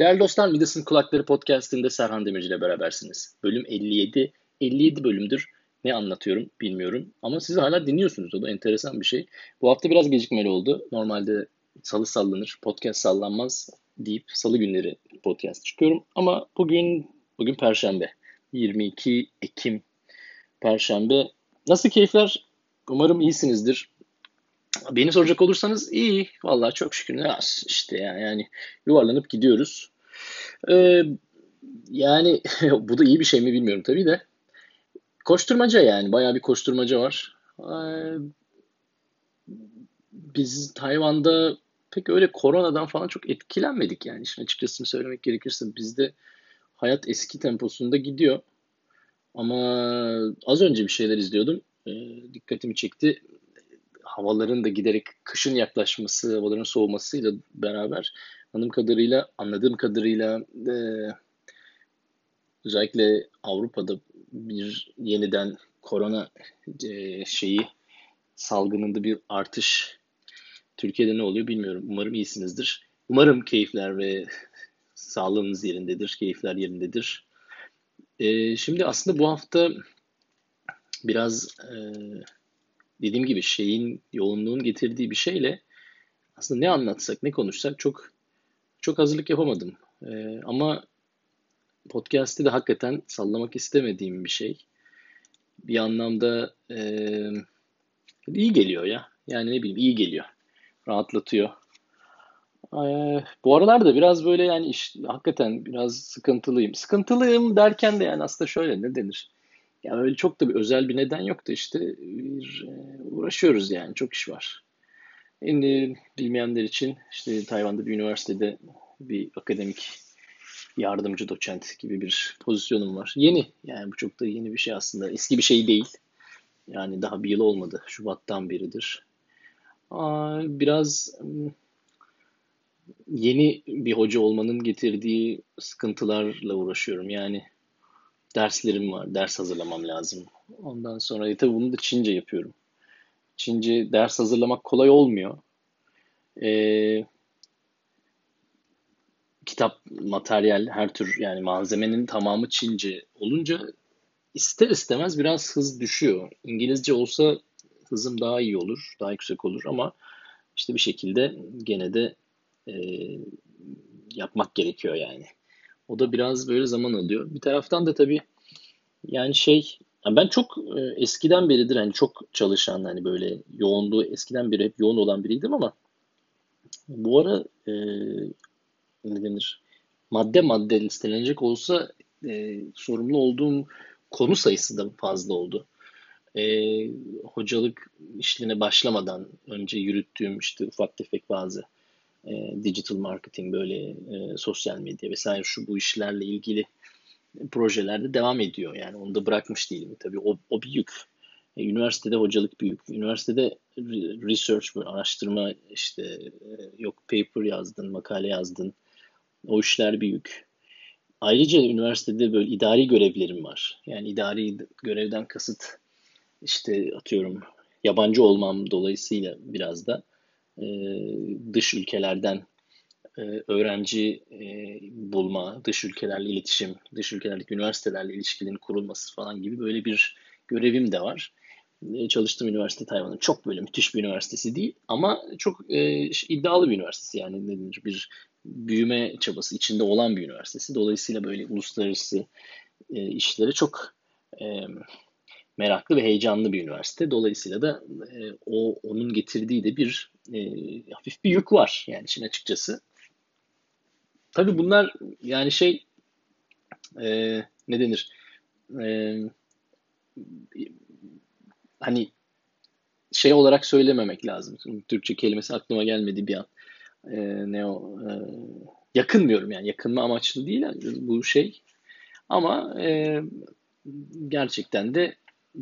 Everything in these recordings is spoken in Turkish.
Değerli dostlar, Midas'ın Kulakları Podcast'inde Serhan Demirci ile berabersiniz. Bölüm 57. 57 bölümdür. Ne anlatıyorum bilmiyorum. Ama siz hala dinliyorsunuz. O da enteresan bir şey. Bu hafta biraz gecikmeli oldu. Normalde salı sallanır, podcast sallanmaz deyip salı günleri podcast çıkıyorum. Ama bugün bugün Perşembe. 22 Ekim Perşembe. Nasıl keyifler? Umarım iyisinizdir. Beni soracak olursanız iyi. Vallahi çok şükür. Ne işte ya yani yuvarlanıp gidiyoruz. Ee, yani bu da iyi bir şey mi bilmiyorum tabii de. Koşturmaca yani. Bayağı bir koşturmaca var. Ee, biz Tayvan'da pek öyle koronadan falan çok etkilenmedik yani. İşin açıkçası söylemek gerekirse bizde hayat eski temposunda gidiyor. Ama az önce bir şeyler izliyordum. E, dikkatimi çekti. Havaların da giderek kışın yaklaşması, havaların soğumasıyla beraber anladığım kadarıyla, anladığım kadarıyla e, özellikle Avrupa'da bir yeniden korona e, şeyi salgınında bir artış Türkiye'de ne oluyor bilmiyorum. Umarım iyisinizdir. Umarım keyifler ve sağlığınız yerindedir, keyifler yerindedir. Ee, şimdi aslında bu hafta biraz e, dediğim gibi şeyin yoğunluğun getirdiği bir şeyle aslında ne anlatsak, ne konuşsak çok çok hazırlık yapamadım. Ee, ama podcast'te de hakikaten sallamak istemediğim bir şey. Bir anlamda e, iyi geliyor ya. Yani ne bileyim iyi geliyor. Rahatlatıyor. Ee, bu aralarda biraz böyle yani iş, hakikaten biraz sıkıntılıyım. Sıkıntılıyım derken de yani aslında şöyle ne denir? Yani öyle çok da bir özel bir neden yok da işte bir, e, uğraşıyoruz yani çok iş var. Şimdi bilmeyenler için işte Tayvan'da bir üniversitede bir akademik yardımcı doçent gibi bir pozisyonum var. Yeni yani bu çok da yeni bir şey aslında. Eski bir şey değil. Yani daha bir yıl olmadı. Şubat'tan beridir. Biraz yeni bir hoca olmanın getirdiği sıkıntılarla uğraşıyorum. Yani derslerim var, ders hazırlamam lazım. Ondan sonra e, tabii bunu da Çince yapıyorum. Çince ders hazırlamak kolay olmuyor. Ee, kitap, materyal, her tür yani malzemenin tamamı Çince olunca ister istemez biraz hız düşüyor. İngilizce olsa hızım daha iyi olur, daha yüksek olur ama işte bir şekilde gene de e, yapmak gerekiyor yani. O da biraz böyle zaman alıyor. Bir taraftan da tabii yani şey ben çok e, eskiden beridir hani çok çalışan hani böyle yoğunluğu eskiden beri hep yoğun olan biriydim ama bu ara e, ne denir madde madde listelenecek olsa e, sorumlu olduğum konu sayısı da fazla oldu. E, hocalık işlerine başlamadan önce yürüttüğüm işte ufak tefek bazı e, digital marketing böyle e, sosyal medya vesaire şu bu işlerle ilgili projelerde devam ediyor. Yani onu da bırakmış değilim. Tabii o, o bir yük. E, üniversitede hocalık büyük. Üniversitede research, araştırma işte e, yok paper yazdın, makale yazdın. O işler büyük. Ayrıca üniversitede böyle idari görevlerim var. Yani idari görevden kasıt işte atıyorum yabancı olmam dolayısıyla biraz da e, dış ülkelerden öğrenci e, bulma, dış ülkelerle iletişim, dış ülkelerdeki üniversitelerle ilişkilerin kurulması falan gibi böyle bir görevim de var. Çalıştığım üniversite Tayvan'ın çok böyle müthiş bir üniversitesi değil ama çok e, iddialı bir üniversitesi yani denir bir büyüme çabası içinde olan bir üniversitesi. Dolayısıyla böyle uluslararası e, işlere çok e, meraklı ve heyecanlı bir üniversite. Dolayısıyla da e, o onun getirdiği de bir e, hafif bir yük var yani için açıkçası. Tabii bunlar yani şey e, ne denir? E, hani şey olarak söylememek lazım. Türkçe kelimesi aklıma gelmedi bir an. E, ne o? E, yakınmıyorum yani yakınma amaçlı değil bu şey. Ama e, gerçekten de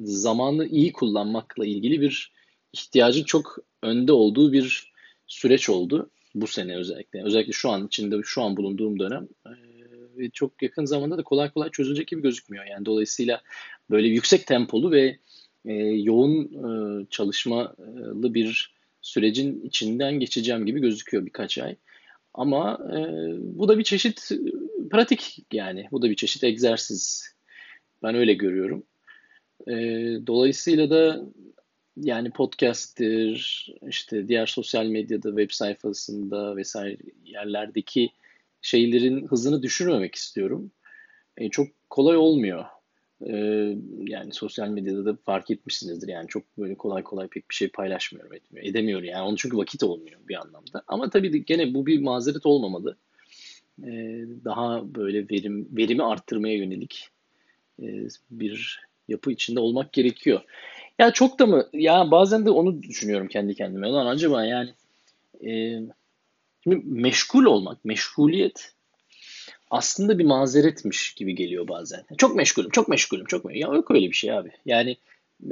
zamanı iyi kullanmakla ilgili bir ihtiyacın çok önde olduğu bir süreç oldu bu sene özellikle. Özellikle şu an içinde şu an bulunduğum dönem ve çok yakın zamanda da kolay kolay çözülecek gibi gözükmüyor. Yani dolayısıyla böyle yüksek tempolu ve e, yoğun e, çalışmalı bir sürecin içinden geçeceğim gibi gözüküyor birkaç ay. Ama e, bu da bir çeşit pratik yani. Bu da bir çeşit egzersiz. Ben öyle görüyorum. E, dolayısıyla da yani podcast'tir, işte diğer sosyal medyada, web sayfasında vesaire yerlerdeki şeylerin hızını düşürmemek istiyorum. E, çok kolay olmuyor. E, yani sosyal medyada da fark etmişsinizdir. Yani çok böyle kolay kolay pek bir şey paylaşmıyorum, etmiyor, edemiyor yani. Onun çünkü vakit olmuyor bir anlamda. Ama tabii gene bu bir mazeret olmamalı. E, daha böyle verim verimi arttırmaya yönelik e, bir yapı içinde olmak gerekiyor. Ya çok da mı? Ya bazen de onu düşünüyorum kendi kendime. Lan acaba yani e, şimdi meşgul olmak, meşguliyet aslında bir mazeretmiş gibi geliyor bazen. Çok meşgulüm, çok meşgulüm, çok meşgulüm. Ya yok öyle bir şey abi. Yani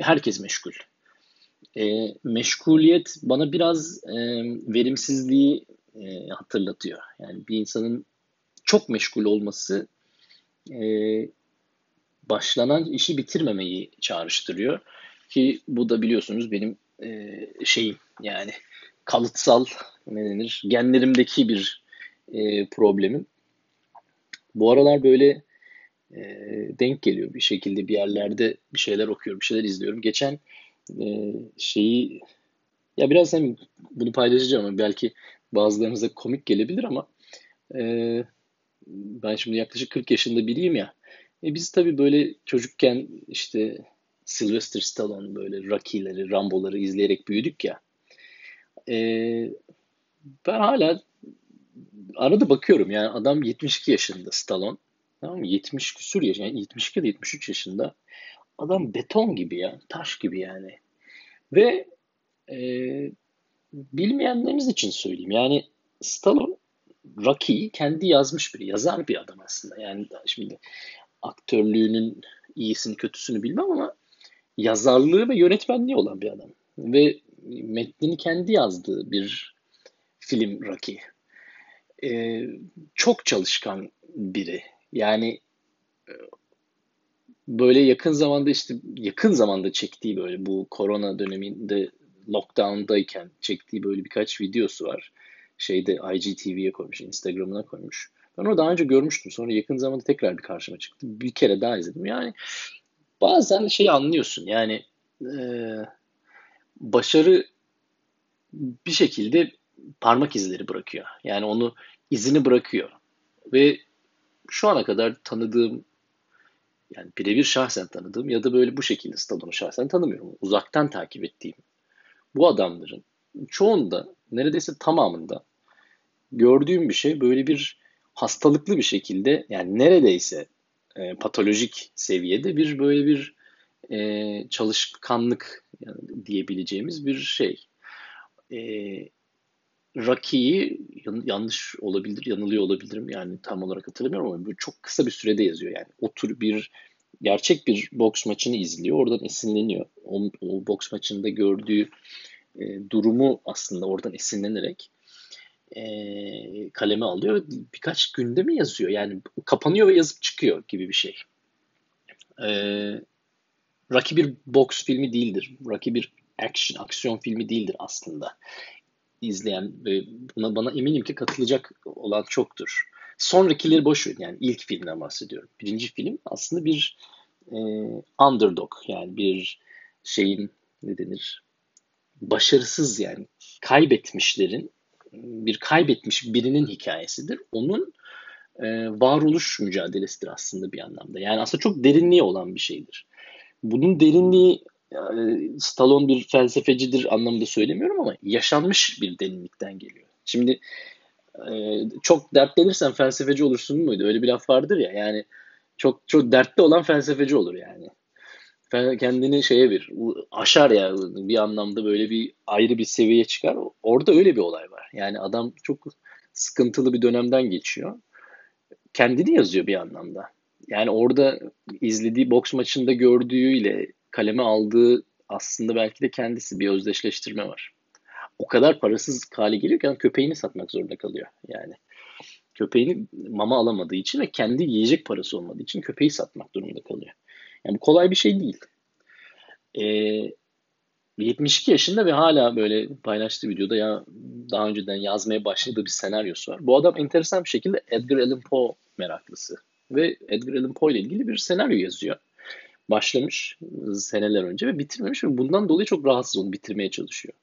herkes meşgul. E, meşguliyet bana biraz e, verimsizliği e, hatırlatıyor. Yani bir insanın çok meşgul olması e, başlanan işi bitirmemeyi çağrıştırıyor. Ki bu da biliyorsunuz benim e, şeyim yani kalıtsal ne denir genlerimdeki bir e, problemim. Bu aralar böyle e, denk geliyor bir şekilde bir yerlerde bir şeyler okuyorum, bir şeyler izliyorum. Geçen e, şeyi ya biraz hem bunu paylaşacağım ama belki bazılarınıza komik gelebilir ama e, ben şimdi yaklaşık 40 yaşında biriyim ya. E biz tabii böyle çocukken işte Sylvester Stallone böyle Rocky'leri, Rambo'ları izleyerek büyüdük ya. E, ben hala arada bakıyorum yani adam 72 yaşında Stallone. Tamam mı? 70 küsur yaş, yani 72 de 73 yaşında. Adam beton gibi ya, taş gibi yani. Ve e, bilmeyenleriniz için söyleyeyim. Yani Stallone Rocky'yi kendi yazmış biri. Yazar bir adam aslında. Yani şimdi aktörlüğünün iyisini kötüsünü bilmem ama yazarlığı ve yönetmenliği olan bir adam. Ve metnini kendi yazdığı bir film Rocky. Ee, çok çalışkan biri. Yani e, böyle yakın zamanda işte yakın zamanda çektiği böyle bu korona döneminde lockdown'dayken çektiği böyle birkaç videosu var. Şeyde IGTV'ye koymuş, Instagram'ına koymuş. Ben onu daha önce görmüştüm. Sonra yakın zamanda tekrar bir karşıma çıktı. Bir kere daha izledim. Yani bazen şey anlıyorsun. Yani e, başarı bir şekilde parmak izleri bırakıyor. Yani onu izini bırakıyor. Ve şu ana kadar tanıdığım yani birebir şahsen tanıdığım ya da böyle bu şekilde Stallone'u şahsen tanımıyorum. Uzaktan takip ettiğim bu adamların çoğunda neredeyse tamamında gördüğüm bir şey böyle bir hastalıklı bir şekilde yani neredeyse e, patolojik seviyede bir böyle bir e, çalışkanlık yani diyebileceğimiz bir şey. E, Rocky'yi yanlış olabilir, yanılıyor olabilirim. Yani tam olarak hatırlamıyorum ama çok kısa bir sürede yazıyor. Yani otur bir gerçek bir boks maçını izliyor. Oradan esinleniyor. O, o boks maçında gördüğü e, durumu aslında oradan esinlenerek e, kaleme alıyor. Birkaç günde mi yazıyor? Yani kapanıyor ve yazıp çıkıyor gibi bir şey. E, Rocky bir boks filmi değildir. Rocky bir action, aksiyon filmi değildir aslında. İzleyen ve buna bana eminim ki katılacak olan çoktur. Sonrakileri boş verin. Yani ilk filmden bahsediyorum. Birinci film aslında bir e, underdog yani bir şeyin ne denir başarısız yani kaybetmişlerin bir kaybetmiş birinin hikayesidir. Onun e, varoluş mücadelesidir aslında bir anlamda. Yani aslında çok derinliği olan bir şeydir. Bunun derinliği yani Stallone bir felsefecidir anlamında söylemiyorum ama yaşanmış bir derinlikten geliyor. Şimdi e, çok dertlenirsen felsefeci olursun muydu? Öyle bir laf vardır ya yani çok çok dertli olan felsefeci olur yani kendini şeye bir aşar ya bir anlamda böyle bir ayrı bir seviyeye çıkar. Orada öyle bir olay var. Yani adam çok sıkıntılı bir dönemden geçiyor. Kendini yazıyor bir anlamda. Yani orada izlediği boks maçında gördüğüyle kaleme aldığı aslında belki de kendisi bir özdeşleştirme var. O kadar parasız hale geliyor ki köpeğini satmak zorunda kalıyor yani. Köpeğini mama alamadığı için ve kendi yiyecek parası olmadığı için köpeği satmak durumunda kalıyor. Yani kolay bir şey değil. Ee, 72 yaşında ve hala böyle paylaştığı videoda ya daha önceden yazmaya başladığı bir senaryosu var. Bu adam enteresan bir şekilde Edgar Allan Poe meraklısı. Ve Edgar Allan Poe ile ilgili bir senaryo yazıyor. Başlamış seneler önce ve bitirmemiş ve bundan dolayı çok rahatsız onu bitirmeye çalışıyor.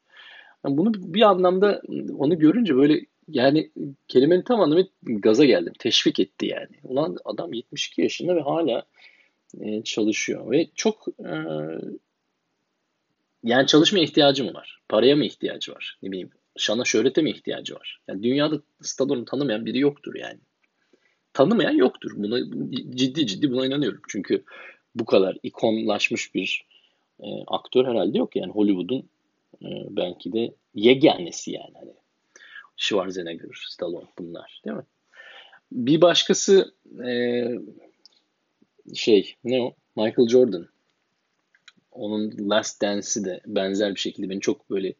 Yani bunu bir anlamda onu görünce böyle yani kelimenin tam anlamı gaza geldim. Teşvik etti yani. Ulan adam 72 yaşında ve hala e, çalışıyor. Ve çok e, yani çalışmaya ihtiyacı mı var? Paraya mı ihtiyacı var? Ne bileyim şana şöhrete mi ihtiyacı var? Yani dünyada Stallone'u tanımayan biri yoktur yani. Tanımayan yoktur. Buna ciddi ciddi buna inanıyorum. Çünkü bu kadar ikonlaşmış bir e, aktör herhalde yok yani Hollywood'un e, belki de yeganesi yani hani Schwarzenegger, Stallone bunlar değil mi? Bir başkası e, şey ne o? Michael Jordan. Onun Last Dance'i de benzer bir şekilde beni çok böyle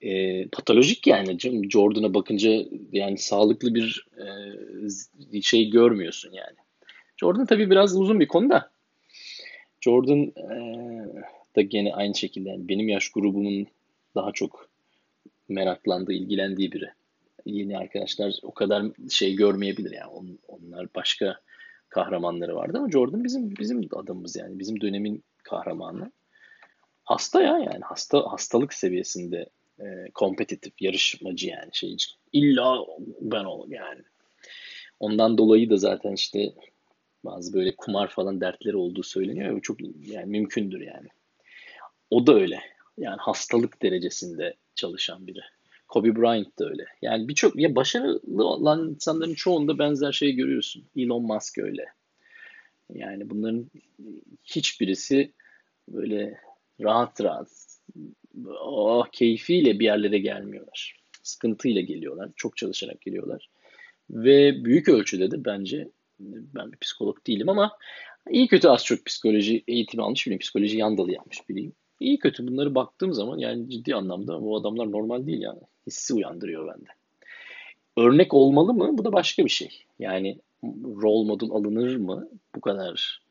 e, patolojik yani Jordan'a bakınca yani sağlıklı bir e, şey görmüyorsun yani. Jordan tabii biraz uzun bir konu da. Jordan e, da gene aynı şekilde yani benim yaş grubumun daha çok meraklandığı, ilgilendiği biri. Yeni arkadaşlar o kadar şey görmeyebilir yani. On, onlar başka kahramanları vardı ama Jordan bizim bizim adamımız yani. Bizim dönemin kahramanı. Hasta ya yani hasta hastalık seviyesinde e, kompetitif yarışmacı yani şeyci. İlla ben ol yani. Ondan dolayı da zaten işte bazı böyle kumar falan dertleri olduğu söyleniyor. Çok yani mümkündür yani. O da öyle. Yani hastalık derecesinde çalışan biri. Kobe Bryant da öyle. Yani birçok ya başarılı olan insanların çoğunda benzer şeyi görüyorsun. Elon Musk öyle. Yani bunların hiçbirisi böyle rahat rahat oh, keyfiyle bir yerlere gelmiyorlar. Sıkıntıyla geliyorlar. Çok çalışarak geliyorlar. Ve büyük ölçüde de bence ben bir psikolog değilim ama iyi kötü az çok psikoloji eğitimi almış biriyim. Psikoloji yan dalı yapmış biriyim. İyi kötü bunları baktığım zaman yani ciddi anlamda bu adamlar normal değil yani. Hissi uyandırıyor bende. Örnek olmalı mı? Bu da başka bir şey. Yani rol model alınır mı? Bu kadar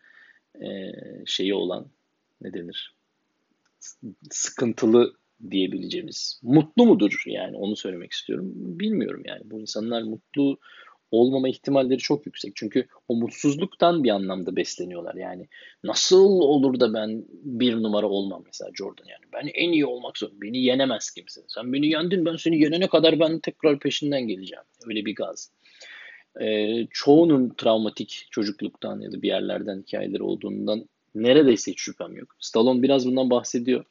e, şeyi olan ne denir? Sıkıntılı diyebileceğimiz. Mutlu mudur yani onu söylemek istiyorum. Bilmiyorum yani. Bu insanlar mutlu olmama ihtimalleri çok yüksek. Çünkü o mutsuzluktan bir anlamda besleniyorlar. Yani nasıl olur da ben bir numara olmam mesela Jordan yani. Ben en iyi olmak zorundayım. Beni yenemez kimse. Sen beni yendin ben seni yenene kadar ben tekrar peşinden geleceğim. Öyle bir gaz. Ee, çoğunun travmatik çocukluktan ya da bir yerlerden hikayeleri olduğundan neredeyse hiç şüphem yok. Stallone biraz bundan bahsediyor.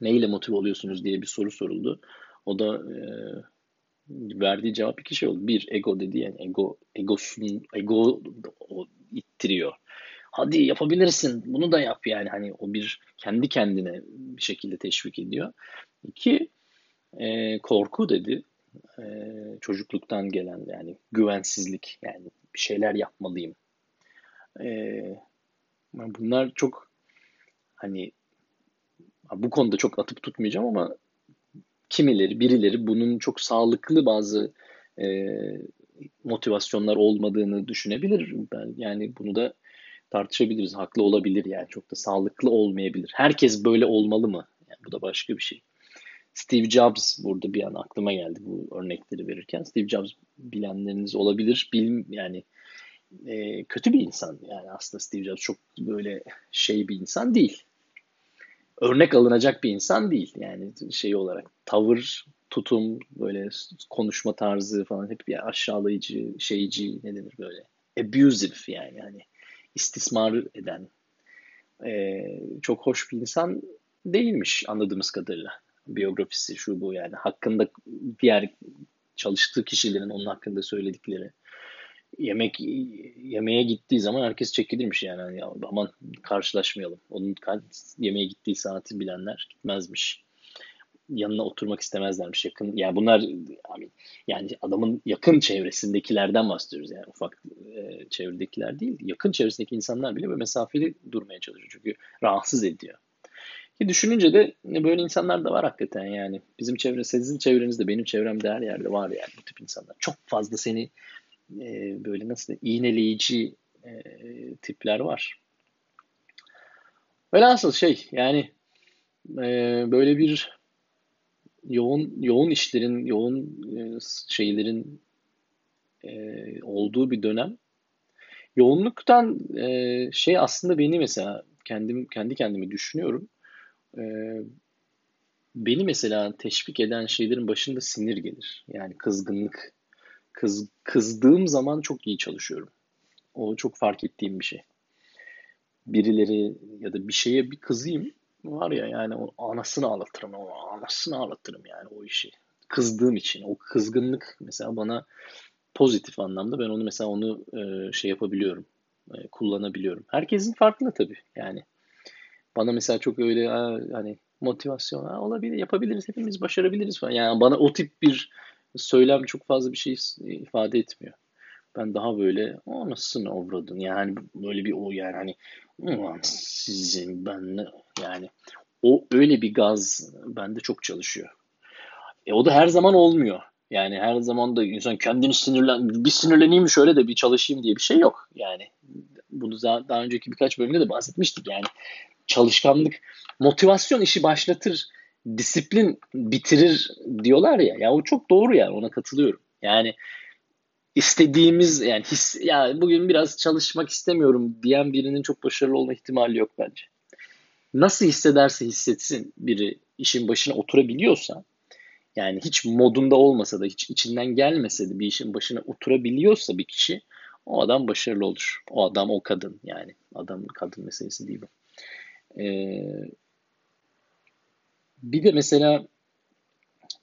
Neyle motive oluyorsunuz diye bir soru soruldu. O da e, verdiği cevap iki şey oldu. Bir, ego dedi yani ego, egosun, ego o ittiriyor. Hadi yapabilirsin, bunu da yap yani. Hani o bir kendi kendine bir şekilde teşvik ediyor. İki, e, korku dedi. E, çocukluktan gelen yani güvensizlik yani bir şeyler yapmalıyım. E, bunlar çok hani bu konuda çok atıp tutmayacağım ama kimileri, birileri bunun çok sağlıklı bazı e, motivasyonlar olmadığını düşünebilir. Ben yani bunu da tartışabiliriz. Haklı olabilir yani. Çok da sağlıklı olmayabilir. Herkes böyle olmalı mı? Yani bu da başka bir şey. Steve Jobs burada bir an aklıma geldi bu örnekleri verirken. Steve Jobs bilenleriniz olabilir. Bilim yani e, kötü bir insan. Yani aslında Steve Jobs çok böyle şey bir insan değil örnek alınacak bir insan değil. Yani şey olarak tavır, tutum, böyle konuşma tarzı falan hep bir aşağılayıcı, şeyci ne denir böyle abusive yani hani istismar eden e, çok hoş bir insan değilmiş anladığımız kadarıyla. Biyografisi şu bu yani hakkında diğer çalıştığı kişilerin onun hakkında söyledikleri yemek yemeğe gittiği zaman herkes çekilirmiş yani. yani aman karşılaşmayalım. Onun yemeğe gittiği saati bilenler gitmezmiş. Yanına oturmak istemezlermiş yakın. Yani bunlar yani adamın yakın çevresindekilerden bahsediyoruz yani ufak e, çevredekiler değil. Yakın çevresindeki insanlar bile böyle mesafeli durmaya çalışıyor çünkü rahatsız ediyor. Ki düşününce de böyle insanlar da var hakikaten yani. Bizim çevre, sizin çevrenizde, benim çevremde her yerde var yani bu tip insanlar. Çok fazla seni e, böyle nasıl iğneleyici e, tipler var. Velhasıl şey yani e, böyle bir yoğun yoğun işlerin, yoğun e, şeylerin e, olduğu bir dönem. Yoğunluktan e, şey aslında beni mesela kendim kendi kendimi düşünüyorum. E, beni mesela teşvik eden şeylerin başında sinir gelir. Yani kızgınlık. Kız, kızdığım zaman çok iyi çalışıyorum. O çok fark ettiğim bir şey. Birileri ya da bir şeye bir kızayım var ya yani o anasını ağlatırım o anasını ağlatırım yani o işi. Kızdığım için o kızgınlık mesela bana pozitif anlamda ben onu mesela onu e, şey yapabiliyorum. E, kullanabiliyorum. Herkesin farklı tabii yani. Bana mesela çok öyle hani motivasyon olabilir, yapabiliriz, hepimiz başarabiliriz falan. Yani bana o tip bir söylem çok fazla bir şey ifade etmiyor. Ben daha böyle anasını avradın yani böyle bir o yani hani ulan sizin ben yani o öyle bir gaz bende çok çalışıyor. E o da her zaman olmuyor. Yani her zaman da insan kendini sinirlen bir sinirleneyim şöyle de bir çalışayım diye bir şey yok. Yani bunu daha önceki birkaç bölümde de bahsetmiştik. Yani çalışkanlık, motivasyon işi başlatır, disiplin bitirir diyorlar ya. Ya o çok doğru yani ona katılıyorum. Yani istediğimiz yani his ya bugün biraz çalışmak istemiyorum diyen birinin çok başarılı olma ihtimali yok bence. Nasıl hissederse hissetsin biri işin başına oturabiliyorsa yani hiç modunda olmasa da hiç içinden gelmese de bir işin başına oturabiliyorsa bir kişi o adam başarılı olur. O adam o kadın yani adam kadın meselesi değil bu. Ee, bir de mesela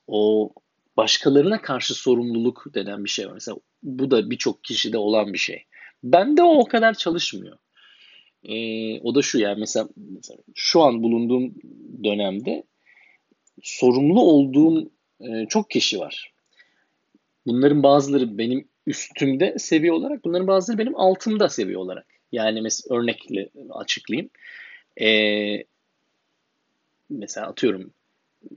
o başkalarına karşı sorumluluk denen bir şey var. Mesela bu da birçok kişide olan bir şey. Bende o o kadar çalışmıyor. Ee, o da şu yani mesela, mesela şu an bulunduğum dönemde sorumlu olduğum e, çok kişi var. Bunların bazıları benim üstümde seviye olarak, bunların bazıları benim altımda seviye olarak. Yani mesela örnekle açıklayayım. Ee, mesela atıyorum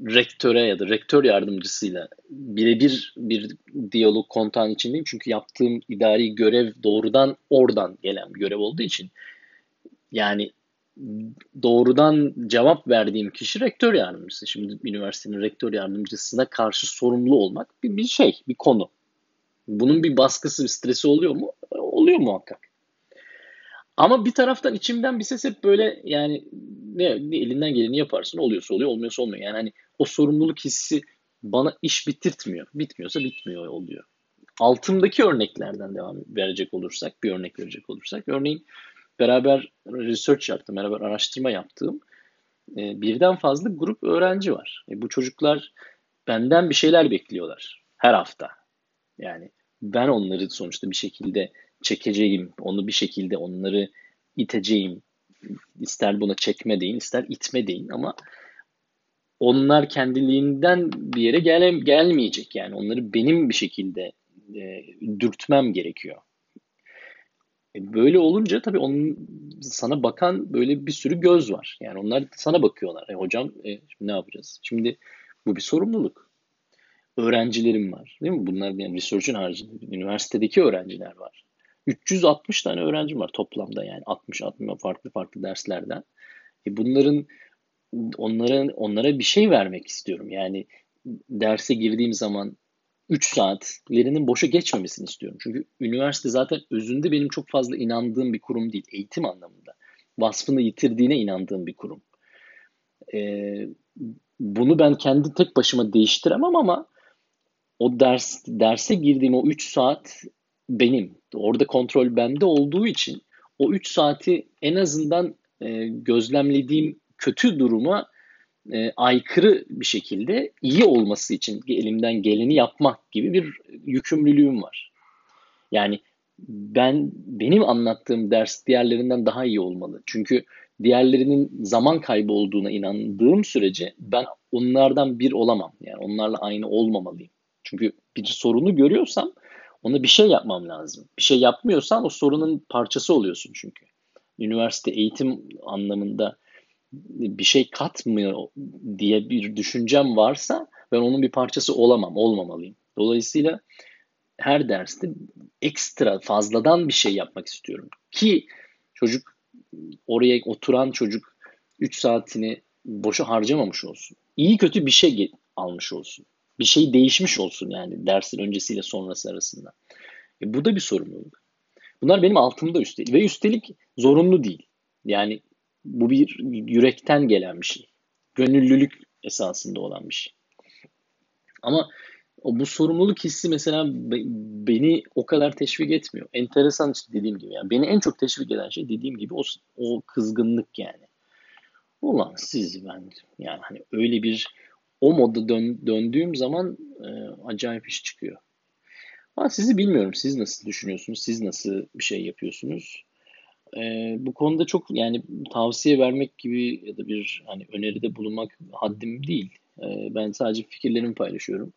rektöre ya da rektör yardımcısıyla birebir bir diyalog kontağın içindeyim. Çünkü yaptığım idari görev doğrudan oradan gelen bir görev olduğu için yani doğrudan cevap verdiğim kişi rektör yardımcısı. Şimdi üniversitenin rektör yardımcısına karşı sorumlu olmak bir, bir şey, bir konu. Bunun bir baskısı, bir stresi oluyor mu? Oluyor muhakkak. Ama bir taraftan içimden bir ses hep böyle yani ne, ne elinden geleni yaparsın oluyorsa oluyor olmuyorsa olmuyor. Yani hani o sorumluluk hissi bana iş bitirtmiyor. Bitmiyorsa bitmiyor oluyor. Altımdaki örneklerden devam verecek olursak, bir örnek verecek olursak. Örneğin beraber research yaptım, beraber araştırma yaptığım e, birden fazla grup öğrenci var. E, bu çocuklar benden bir şeyler bekliyorlar her hafta. Yani ben onları sonuçta bir şekilde çekeceğim, onu bir şekilde onları iteceğim. İster buna çekme deyin, ister itme deyin ama onlar kendiliğinden bir yere gele, gelmeyecek. Yani onları benim bir şekilde e, dürtmem gerekiyor. E, böyle olunca tabii onun sana bakan böyle bir sürü göz var. Yani onlar sana bakıyorlar. E, hocam e, şimdi ne yapacağız? Şimdi bu bir sorumluluk. Öğrencilerim var. Değil mi? Bunlar yani research'ın haricinde üniversitedeki öğrenciler var. 360 tane öğrencim var toplamda yani 60 60 farklı farklı derslerden. E bunların onlara onlara bir şey vermek istiyorum. Yani derse girdiğim zaman 3 saatlerinin boşa geçmemesini istiyorum. Çünkü üniversite zaten özünde benim çok fazla inandığım bir kurum değil. Eğitim anlamında. Vasfını yitirdiğine inandığım bir kurum. Ee, bunu ben kendi tek başıma değiştiremem ama o ders derse girdiğim o 3 saat benim. Orada kontrol bende olduğu için o 3 saati en azından e, gözlemlediğim kötü duruma e, aykırı bir şekilde iyi olması için elimden geleni yapmak gibi bir yükümlülüğüm var. Yani ben benim anlattığım ders diğerlerinden daha iyi olmalı. Çünkü diğerlerinin zaman kaybı olduğuna inandığım sürece ben onlardan bir olamam. Yani onlarla aynı olmamalıyım. Çünkü bir sorunu görüyorsam ona bir şey yapmam lazım. Bir şey yapmıyorsan o sorunun parçası oluyorsun çünkü. Üniversite eğitim anlamında bir şey katmıyor diye bir düşüncem varsa ben onun bir parçası olamam, olmamalıyım. Dolayısıyla her derste ekstra fazladan bir şey yapmak istiyorum. Ki çocuk oraya oturan çocuk 3 saatini boşa harcamamış olsun. İyi kötü bir şey almış olsun. Bir şey değişmiş olsun yani dersin öncesiyle sonrası arasında. E bu da bir sorumluluk. Bunlar benim altımda üstelik. Ve üstelik zorunlu değil. Yani bu bir yürekten gelen bir şey. Gönüllülük esasında olan bir şey. Ama o bu sorumluluk hissi mesela beni o kadar teşvik etmiyor. Enteresan işte dediğim gibi yani beni en çok teşvik eden şey dediğim gibi o, o kızgınlık yani. Ulan siz ben yani hani öyle bir o modda dön, döndüğüm zaman e, acayip iş çıkıyor. Ama sizi bilmiyorum. Siz nasıl düşünüyorsunuz? Siz nasıl bir şey yapıyorsunuz? E, bu konuda çok yani tavsiye vermek gibi ya da bir hani öneride bulunmak haddim değil. E, ben sadece fikirlerimi paylaşıyorum.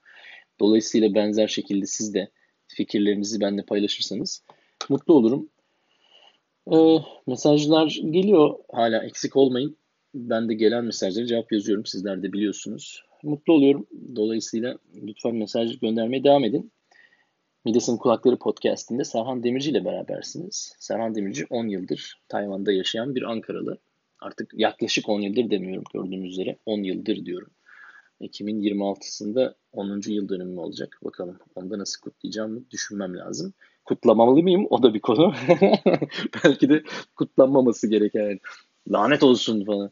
Dolayısıyla benzer şekilde siz de fikirlerinizi benimle paylaşırsanız mutlu olurum. E, mesajlar geliyor hala eksik olmayın. Ben de gelen mesajlara cevap yazıyorum. Sizler de biliyorsunuz. Mutlu oluyorum. Dolayısıyla lütfen mesaj göndermeye devam edin. Midas'ın Kulakları podcastinde Serhan Demirci ile berabersiniz. Serhan Demirci 10 yıldır Tayvan'da yaşayan bir Ankaralı. Artık yaklaşık 10 yıldır demiyorum gördüğünüz üzere 10 yıldır diyorum. Ekim'in 26'sında 10. yıl dönümü olacak. Bakalım onda nasıl kutlayacağımı düşünmem lazım. Kutlamalı mıyım? O da bir konu. Belki de kutlanmaması gereken. Lanet olsun falan.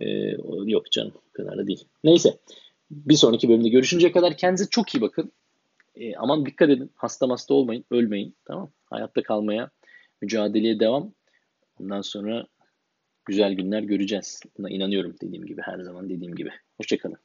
Ee, yok canım. O kadar da değil. Neyse. Bir sonraki bölümde görüşünceye kadar kendinize çok iyi bakın. E, aman dikkat edin. Hasta hasta olmayın. Ölmeyin. Tamam Hayatta kalmaya, mücadeleye devam. Ondan sonra güzel günler göreceğiz. Buna inanıyorum dediğim gibi. Her zaman dediğim gibi. Hoşçakalın.